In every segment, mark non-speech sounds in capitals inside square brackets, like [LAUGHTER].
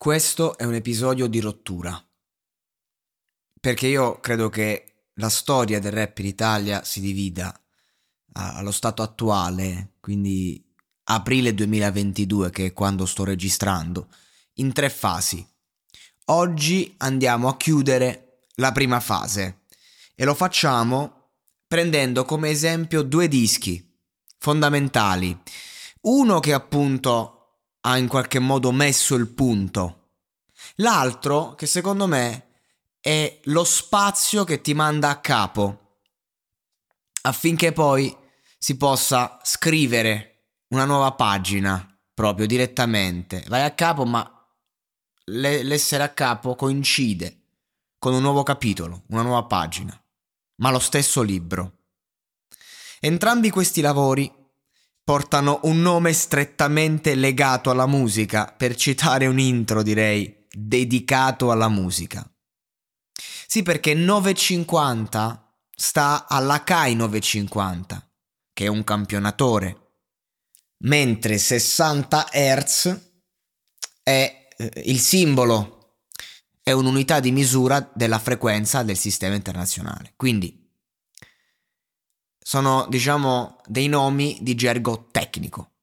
Questo è un episodio di rottura. Perché io credo che la storia del rap in Italia si divida allo stato attuale, quindi aprile 2022, che è quando sto registrando, in tre fasi. Oggi andiamo a chiudere la prima fase e lo facciamo prendendo come esempio due dischi fondamentali. Uno che appunto ha in qualche modo messo il punto. L'altro che secondo me è lo spazio che ti manda a capo affinché poi si possa scrivere una nuova pagina proprio direttamente. Vai a capo ma l'essere a capo coincide con un nuovo capitolo, una nuova pagina, ma lo stesso libro. Entrambi questi lavori portano un nome strettamente legato alla musica, per citare un intro direi, dedicato alla musica. Sì, perché 950 sta alla CAI 950, che è un campionatore, mentre 60 Hz è eh, il simbolo, è un'unità di misura della frequenza del sistema internazionale. Quindi sono, diciamo, dei nomi di gergo tecnico,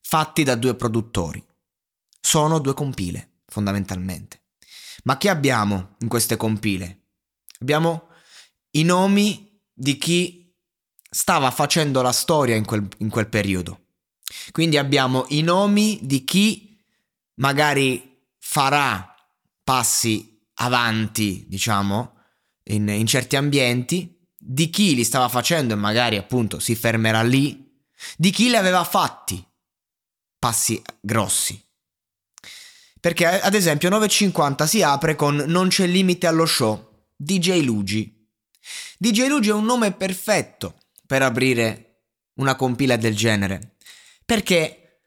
fatti da due produttori. Sono due compile, fondamentalmente. Ma che abbiamo in queste compile? Abbiamo i nomi di chi stava facendo la storia in quel, in quel periodo. Quindi abbiamo i nomi di chi magari farà passi avanti, diciamo, in, in certi ambienti di chi li stava facendo e magari appunto si fermerà lì, di chi li aveva fatti passi grossi. Perché ad esempio 9.50 si apre con Non c'è limite allo show, DJ Luigi. DJ Luigi è un nome perfetto per aprire una compila del genere, perché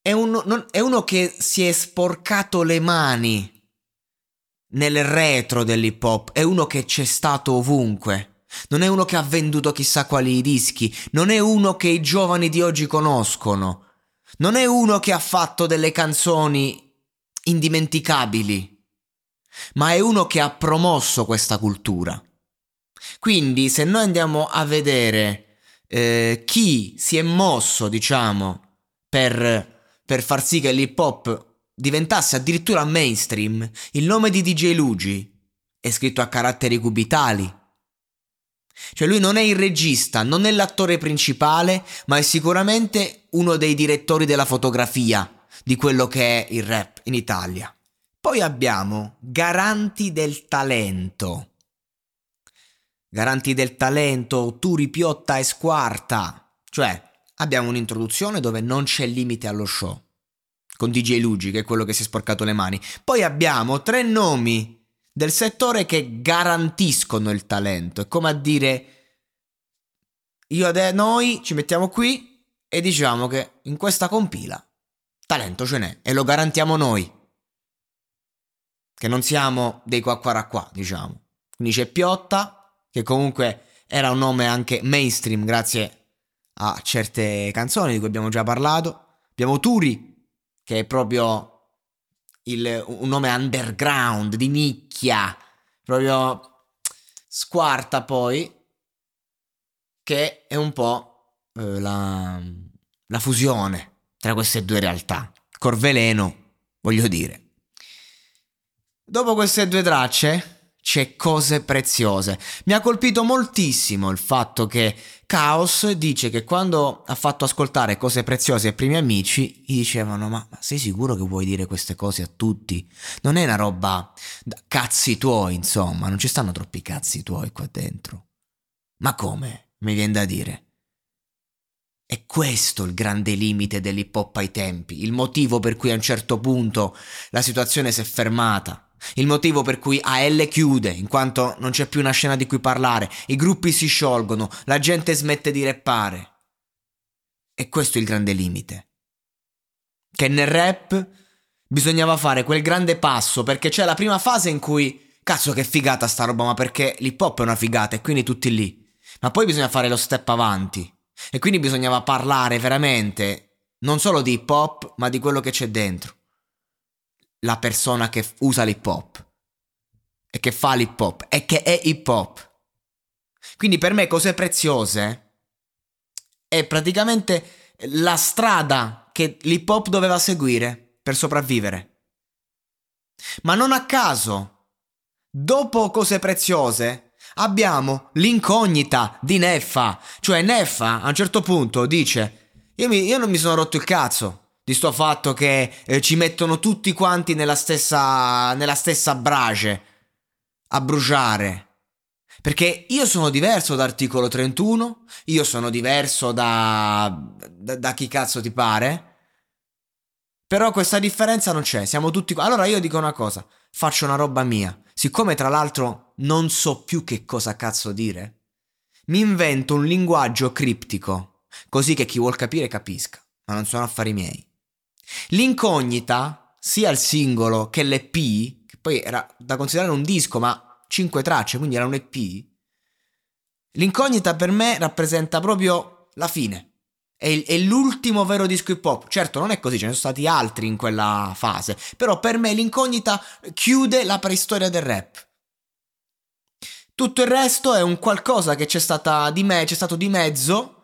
è uno, non, è uno che si è sporcato le mani nel retro dell'hip hop, è uno che c'è stato ovunque non è uno che ha venduto chissà quali dischi, non è uno che i giovani di oggi conoscono, non è uno che ha fatto delle canzoni indimenticabili, ma è uno che ha promosso questa cultura. Quindi se noi andiamo a vedere eh, chi si è mosso, diciamo, per, per far sì che l'hip hop diventasse addirittura mainstream, il nome di DJ Luigi è scritto a caratteri cubitali cioè lui non è il regista, non è l'attore principale, ma è sicuramente uno dei direttori della fotografia di quello che è il rap in Italia. Poi abbiamo Garanti del Talento. Garanti del Talento, Turi, Piotta e Squarta. Cioè, abbiamo un'introduzione dove non c'è limite allo show. Con DJ Luigi, che è quello che si è sporcato le mani. Poi abbiamo tre nomi del settore che garantiscono il talento. È come a dire, io e noi ci mettiamo qui e diciamo che in questa compila talento ce n'è e lo garantiamo noi. Che non siamo dei qua qua qua, diciamo. Quindi c'è Piotta, che comunque era un nome anche mainstream grazie a certe canzoni di cui abbiamo già parlato. Abbiamo Turi, che è proprio il, un nome underground, di nicchia, proprio squarta poi, che è un po' eh, la, la fusione tra queste due realtà. Corveleno, voglio dire. Dopo queste due tracce c'è cose preziose. Mi ha colpito moltissimo il fatto che Chaos dice che quando ha fatto ascoltare cose preziose ai primi amici, gli dicevano: ma, ma, sei sicuro che vuoi dire queste cose a tutti? Non è una roba da cazzi tuoi, insomma, non ci stanno troppi cazzi tuoi qua dentro. Ma come? Mi viene da dire. È questo il grande limite dell'hip hop ai tempi, il motivo per cui a un certo punto la situazione si è fermata il motivo per cui AL chiude, in quanto non c'è più una scena di cui parlare, i gruppi si sciolgono, la gente smette di rappare. E questo è il grande limite. Che nel rap bisognava fare quel grande passo perché c'è la prima fase in cui cazzo che figata sta roba, ma perché l'hip hop è una figata e quindi tutti lì. Ma poi bisogna fare lo step avanti e quindi bisognava parlare veramente non solo di hip hop, ma di quello che c'è dentro la persona che usa l'hip hop e che fa l'hip hop e che è hip hop. Quindi per me cose preziose è praticamente la strada che l'hip hop doveva seguire per sopravvivere. Ma non a caso, dopo cose preziose, abbiamo l'incognita di Neffa. Cioè Neffa a un certo punto dice, io, mi, io non mi sono rotto il cazzo di sto fatto che eh, ci mettono tutti quanti nella stessa, nella stessa brace a bruciare. Perché io sono diverso da articolo 31, io sono diverso da, da, da chi cazzo ti pare. Però questa differenza non c'è, siamo tutti. Allora io dico una cosa, faccio una roba mia. Siccome tra l'altro non so più che cosa cazzo dire, mi invento un linguaggio criptico, così che chi vuol capire capisca, ma non sono affari miei. L'incognita, sia il singolo che l'EP, che poi era da considerare un disco, ma cinque tracce, quindi era un EP, l'incognita per me rappresenta proprio la fine. È, è, l'ultimo vero disco hip hop. Certo, non è così, ce ne sono stati altri in quella fase. Però per me l'incognita chiude la preistoria del rap. Tutto il resto è un qualcosa che c'è, stata di me, c'è stato di mezzo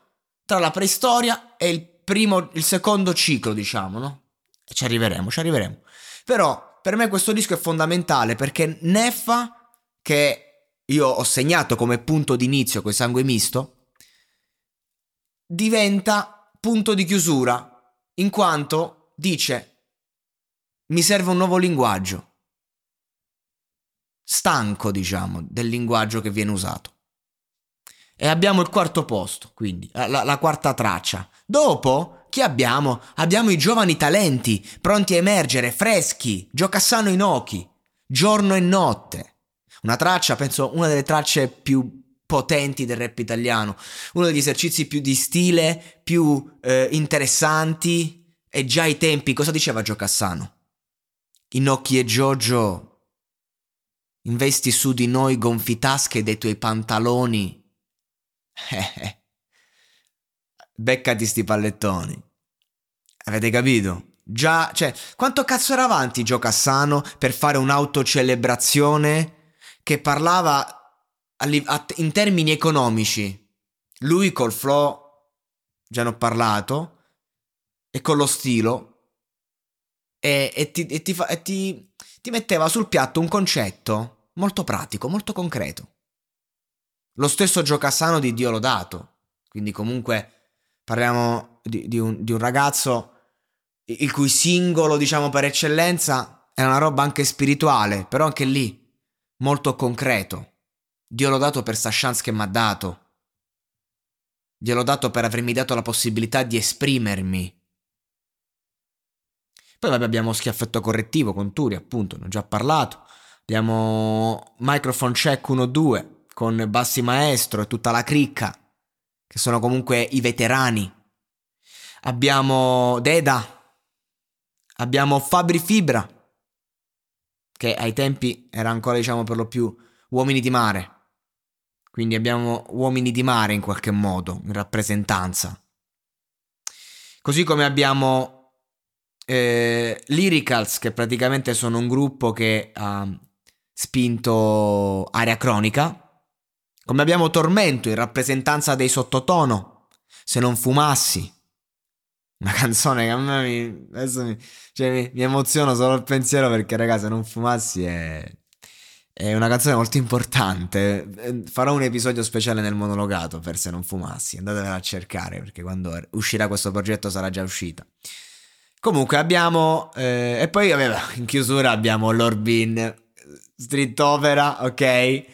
tra la preistoria e il primo, il secondo ciclo, diciamo, no? Ci arriveremo, ci arriveremo. Però per me questo disco è fondamentale perché Neffa, che io ho segnato come punto d'inizio con sangue misto, diventa punto di chiusura, in quanto dice mi serve un nuovo linguaggio. Stanco, diciamo, del linguaggio che viene usato. E abbiamo il quarto posto, quindi la, la quarta traccia. Dopo, chi abbiamo? Abbiamo i giovani talenti, pronti a emergere, freschi, Giocassano Inoki, giorno e notte. Una traccia, penso, una delle tracce più potenti del rap italiano, uno degli esercizi più di stile, più eh, interessanti. E già ai tempi, cosa diceva Giocassano? Inoki e Giorgio, investi su di noi gonfitasche dei tuoi pantaloni. Beccati sti pallettoni. Avete capito? Già, cioè, quanto cazzo era avanti Gio Cassano per fare un'autocelebrazione che parlava in termini economici? Lui col flow, già ne ho parlato, e con lo stilo, e, e, ti, e, ti, e ti, ti metteva sul piatto un concetto molto pratico, molto concreto. Lo stesso Giocassano di Dio Lodato. Quindi comunque parliamo di, di, un, di un ragazzo il cui singolo, diciamo per eccellenza, è una roba anche spirituale, però anche lì molto concreto. Dio l'ho dato per sta chance che mi ha dato. Dio l'ho dato per avermi dato la possibilità di esprimermi. Poi vabbè, abbiamo schiaffetto correttivo con Turi, appunto, ne ho già parlato. Abbiamo microphone check 1-2 con Bassi Maestro e tutta la cricca, che sono comunque i veterani. Abbiamo Deda, abbiamo Fabri Fibra, che ai tempi era ancora, diciamo, per lo più uomini di mare. Quindi abbiamo uomini di mare in qualche modo, in rappresentanza. Così come abbiamo eh, Lyricals, che praticamente sono un gruppo che ha spinto Area Cronica. Come abbiamo Tormento in rappresentanza dei sottotono. Se non fumassi. Una canzone che a me mi, mi, cioè mi, mi emoziono solo il pensiero perché, raga, se non fumassi è, è una canzone molto importante. Eh, farò un episodio speciale nel monologato per se non fumassi. Andatevela a cercare perché quando uscirà questo progetto sarà già uscita. Comunque abbiamo... Eh, e poi vabbè, in chiusura abbiamo l'Orbin Street Opera, ok?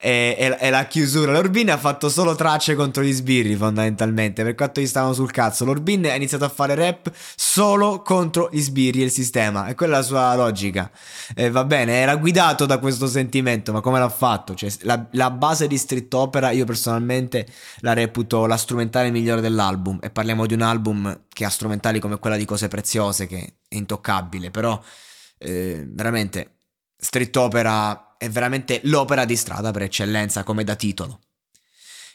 E, e, e, la chiusura. L'Orbin ha fatto solo tracce contro gli sbirri fondamentalmente, per quanto gli stavano sul cazzo. L'Orbin ha iniziato a fare rap solo contro gli sbirri e il sistema, e quella è la sua logica. E va bene, era guidato da questo sentimento, ma come l'ha fatto? Cioè, la, la base di Street Opera io personalmente la reputo la strumentale migliore dell'album, e parliamo di un album che ha strumentali come quella di Cose Preziose, che è intoccabile, però eh, veramente Street Opera è veramente l'opera di strada per eccellenza come da titolo.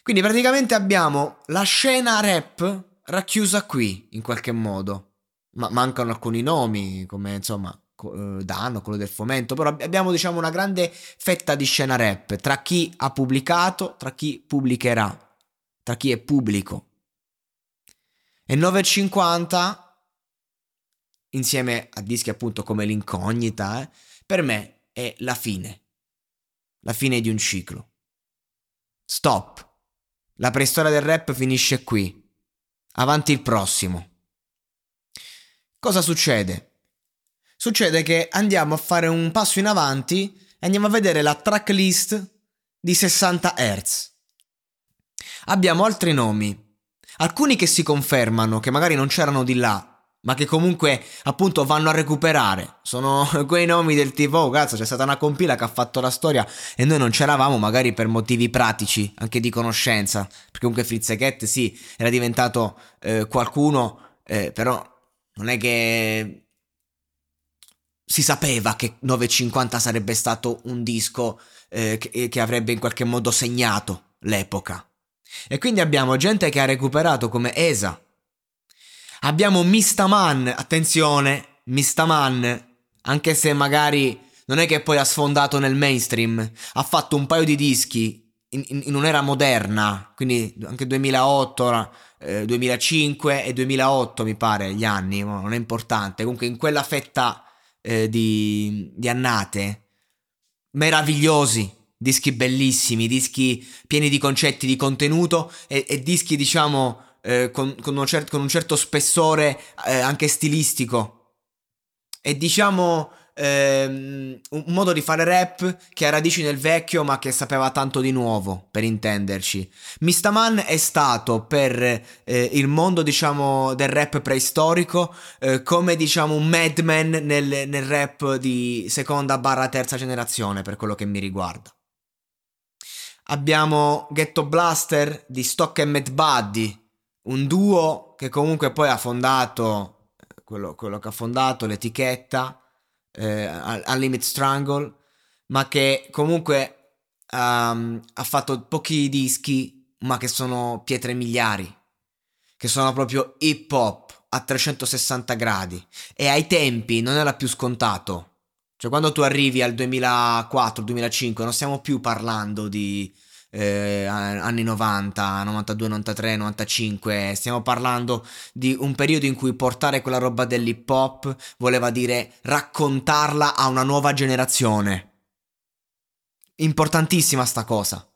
Quindi praticamente abbiamo la scena rap racchiusa qui, in qualche modo. Ma mancano alcuni nomi, come insomma eh, Danno, quello del fomento, però abbiamo diciamo una grande fetta di scena rap tra chi ha pubblicato, tra chi pubblicherà, tra chi è pubblico. E 950, insieme a dischi appunto come l'incognita, eh, per me è la fine la fine di un ciclo. Stop. La preistoria del rap finisce qui. Avanti il prossimo. Cosa succede? Succede che andiamo a fare un passo in avanti e andiamo a vedere la tracklist di 60 Hz. Abbiamo altri nomi, alcuni che si confermano, che magari non c'erano di là, ma che comunque appunto vanno a recuperare. Sono [LAUGHS] quei nomi del tipo, oh cazzo, c'è stata una compila che ha fatto la storia e noi non c'eravamo magari per motivi pratici, anche di conoscenza, perché comunque Frizzechet sì, era diventato eh, qualcuno, eh, però non è che si sapeva che 950 sarebbe stato un disco eh, che, che avrebbe in qualche modo segnato l'epoca. E quindi abbiamo gente che ha recuperato come Esa, Abbiamo Mistaman, attenzione, Mistaman, anche se magari non è che poi ha sfondato nel mainstream, ha fatto un paio di dischi in, in, in un'era moderna, quindi anche 2008, eh, 2005 e 2008 mi pare gli anni, non è importante, comunque in quella fetta eh, di, di annate, meravigliosi, dischi bellissimi, dischi pieni di concetti di contenuto e, e dischi diciamo eh, con, con, un cer- con, un certo spessore eh, anche stilistico. E diciamo ehm, un modo di fare rap che ha radici nel vecchio ma che sapeva tanto di nuovo, per intenderci. Mistaman è stato per eh, il mondo diciamo del rap preistorico eh, come diciamo un madman nel, nel rap di seconda barra terza generazione per quello che mi riguarda. Abbiamo Ghetto Blaster di Stock e Mad Buddy, un duo che comunque poi ha fondato quello, quello che ha fondato l'etichetta eh, Unlimited Strangle ma che comunque um, ha fatto pochi dischi ma che sono pietre miliari che sono proprio hip hop a 360 gradi. E ai tempi non era più scontato. Cioè quando tu arrivi al 2004-2005 non stiamo più parlando di eh, anni 90, 92, 93, 95. Stiamo parlando di un periodo in cui portare quella roba dell'hip hop voleva dire raccontarla a una nuova generazione. Importantissima sta cosa.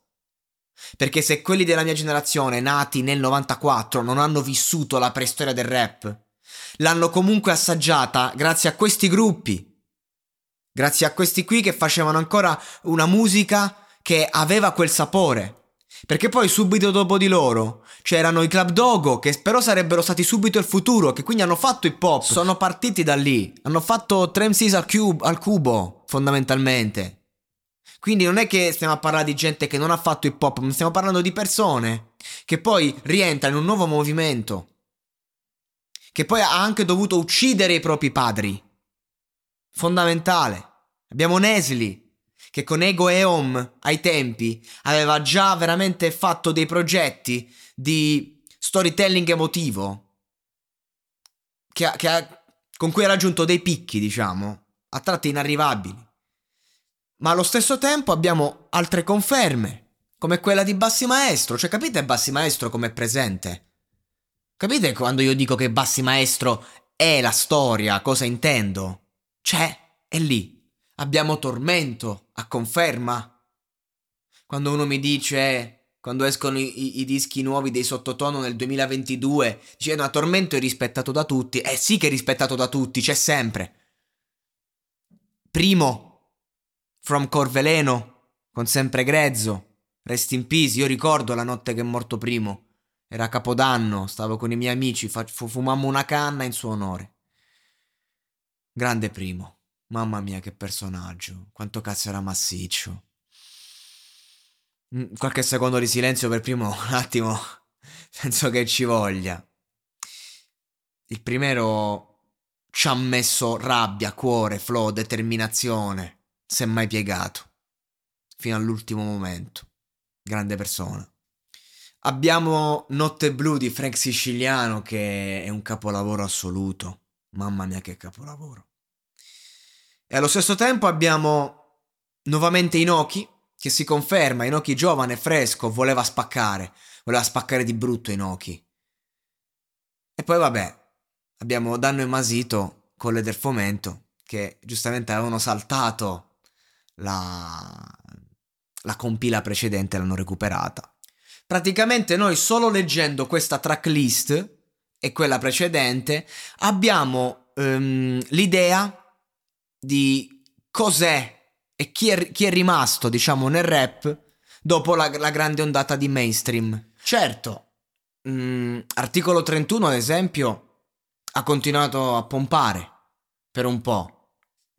Perché se quelli della mia generazione, nati nel 94, non hanno vissuto la preistoria del rap, l'hanno comunque assaggiata grazie a questi gruppi. Grazie a questi qui che facevano ancora una musica che aveva quel sapore. Perché poi subito dopo di loro c'erano i Club Dogo che però sarebbero stati subito il futuro, che quindi hanno fatto hip hop. Sono partiti da lì, hanno fatto Tremsis al, cube, al cubo, fondamentalmente. Quindi non è che stiamo a parlare di gente che non ha fatto hip hop, ma stiamo parlando di persone che poi rientrano in un nuovo movimento. Che poi ha anche dovuto uccidere i propri padri. Fondamentale. Abbiamo Nesli, che con Ego e Home ai tempi aveva già veramente fatto dei progetti di storytelling emotivo che ha, che ha, con cui ha raggiunto dei picchi, diciamo, a tratti inarrivabili. Ma allo stesso tempo abbiamo altre conferme, come quella di Bassi Maestro. Cioè, capite Bassi Maestro come è presente? Capite quando io dico che Bassi Maestro è la storia, cosa intendo? C'è, è lì. Abbiamo tormento, a conferma. Quando uno mi dice, quando escono i, i, dischi nuovi dei sottotono nel 2022, dice no, tormento è rispettato da tutti. Eh sì che è rispettato da tutti, c'è sempre. Primo, From Corveleno, con sempre grezzo, Rest in peace, io ricordo la notte che è morto Primo. Era Capodanno, stavo con i miei amici, fumammo una canna in suo onore. Grande primo. Mamma mia che personaggio. Quanto cazzo era massiccio. Mm, qualche secondo di silenzio per primo, [LAUGHS] un attimo. Penso che ci voglia. Il primero ci ha messo rabbia, cuore, flow, determinazione. Si è mai piegato. Fino all'ultimo momento. Grande persona. Abbiamo Notte Blu di Frank Siciliano che è un capolavoro assoluto. Mamma mia che capolavoro. E allo stesso tempo abbiamo nuovamente Inoki che si conferma, Inoki giovane, fresco, voleva spaccare, voleva spaccare di brutto Inoki. E poi vabbè, abbiamo Danno e Masito con le del fomento che giustamente avevano saltato la, la compila precedente l'hanno recuperata. Praticamente noi solo leggendo questa tracklist e quella precedente abbiamo um, l'idea di cos'è e chi è, chi è, rimasto, diciamo, nel rap dopo la, la grande ondata di mainstream. Certo, um, articolo 31 ad esempio ha continuato a pompare per un po',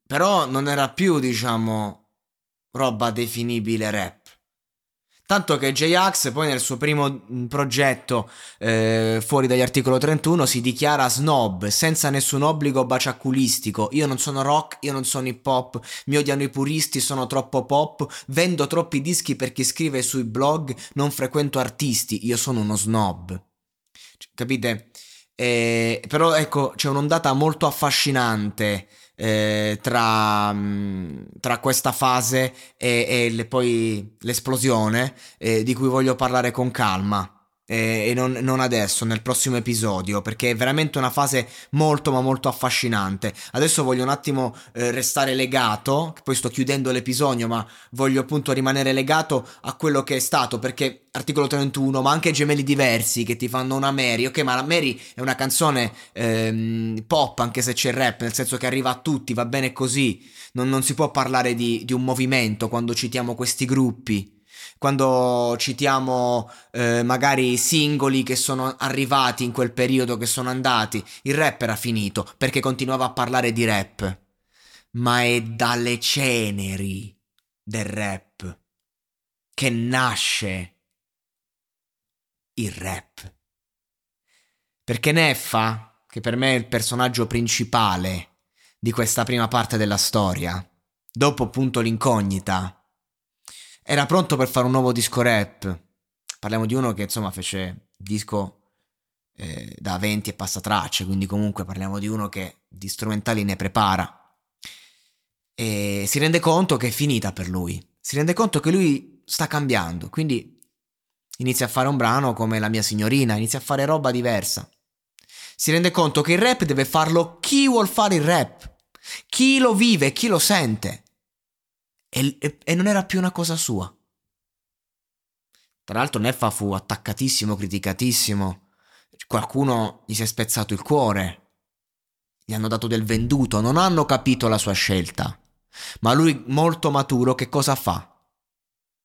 però non era più, diciamo, roba definibile rap. Tanto che J-Ax poi nel suo primo progetto eh, fuori dagli articolo 31 si dichiara snob, senza nessun obbligo baciaculistico. Io non sono rock, io non sono hip hop, mi odiano i puristi, sono troppo pop, vendo troppi dischi per chi scrive sui blog, non frequento artisti, io sono uno snob. Capite? Eh, però ecco, c'è un'ondata molto affascinante eh, tra, mm, tra, questa fase e, e le, poi l'esplosione eh, di cui voglio parlare con calma e non, non, adesso, nel prossimo episodio, perché è veramente una fase molto ma molto affascinante. Adesso voglio un attimo eh, restare legato, poi sto chiudendo l'episodio, ma voglio appunto rimanere legato a quello che è stato, perché articolo 31, ma anche Gemelli Diversi che ti fanno una Mary, ok, ma la Mary è una canzone ehm, pop, anche se c'è rap, nel senso che arriva a tutti, va bene così, non, non si può parlare di, di un movimento quando citiamo questi gruppi quando citiamo eh, magari singoli che sono arrivati in quel periodo, che sono andati, il rap era finito perché continuava a parlare di rap. Ma è dalle ceneri del rap che nasce il rap. Perché Neffa, che per me è il personaggio principale di questa prima parte della storia, dopo appunto l'incognita, era pronto per fare un nuovo disco rap. Parliamo di uno che insomma fece disco eh, da 20 e passa tracce, quindi comunque parliamo di uno che di strumentali ne prepara. E si rende conto che è finita per lui. Si rende conto che lui sta cambiando, quindi inizia a fare un brano come La mia signorina, inizia a fare roba diversa. Si rende conto che il rap deve farlo chi vuol fare il rap, chi lo vive, chi lo sente e, e, e non era più una cosa sua. Tra l'altro Neffa fu attaccatissimo, criticatissimo. Qualcuno gli si è spezzato il cuore. Gli hanno dato del venduto, non hanno capito la sua scelta. Ma lui, molto maturo, che cosa fa?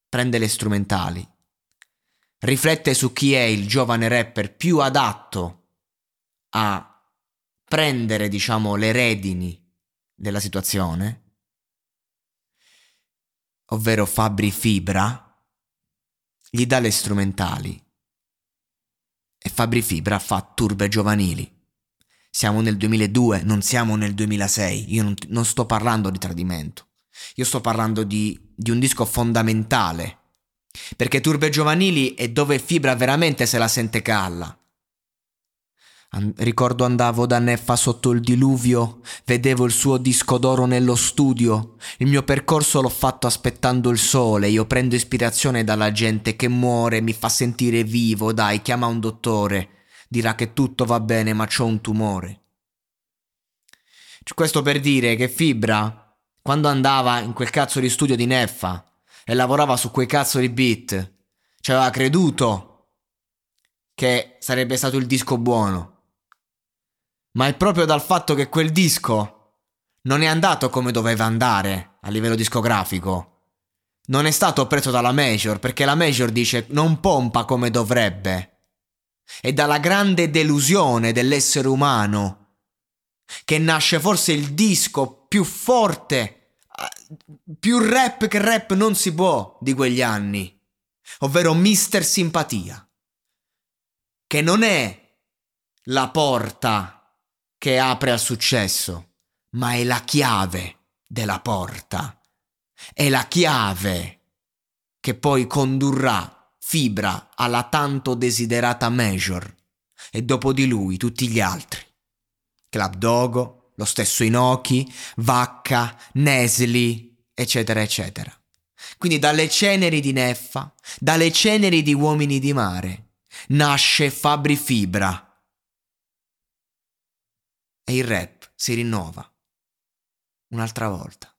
Prende le strumentali. Riflette su chi è il giovane rapper più adatto a prendere, diciamo, le redini della situazione ovvero Fabri Fibra, gli dà le strumentali e Fabri Fibra fa turbe giovanili. Siamo nel 2002, non siamo nel 2006, io non, non sto parlando di tradimento, io sto parlando di, di un disco fondamentale, perché turbe giovanili è dove Fibra veramente se la sente calla. An- ricordo andavo da Neffa sotto il diluvio, vedevo il suo disco d'oro nello studio. Il mio percorso l'ho fatto aspettando il sole. Io prendo ispirazione dalla gente che muore, mi fa sentire vivo. Dai, chiama un dottore. Dirà che tutto va bene, ma c'ho un tumore. Questo per dire che Fibra, quando andava in quel cazzo di studio di Neffa e lavorava su quei cazzo di beat, ci aveva creduto che sarebbe stato il disco buono ma è proprio dal fatto che quel disco non è andato come doveva andare a livello discografico. Non è stato preso dalla Major perché la Major dice non pompa come dovrebbe. È dalla grande delusione dell'essere umano che nasce forse il disco più forte, più rap che rap non si può di quegli anni, ovvero Mister Simpatia, che non è la porta che apre al successo, ma è la chiave della porta. È la chiave che poi condurrà Fibra alla tanto desiderata Major e dopo di lui tutti gli altri. Club Dogo, lo stesso Inoki, Vacca, Nesli, eccetera, eccetera. Quindi dalle ceneri di Neffa, dalle ceneri di Uomini di Mare, nasce Fabri Fibra e il rap si rinnova un'altra volta.